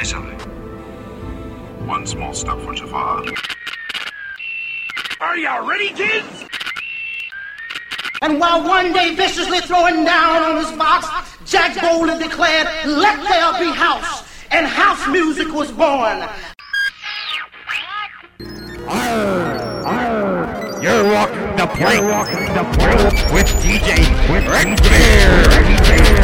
necessary. One small step for Jafar. Are y'all ready, kids? And while one day viciously throwing down on his box, Jack boldly declared, Let there be house. And house music was born. You're walking the plank. Walking the plank with DJ. With Rick Bear.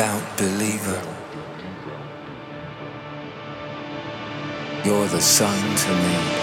devout believer. You're the sun to me.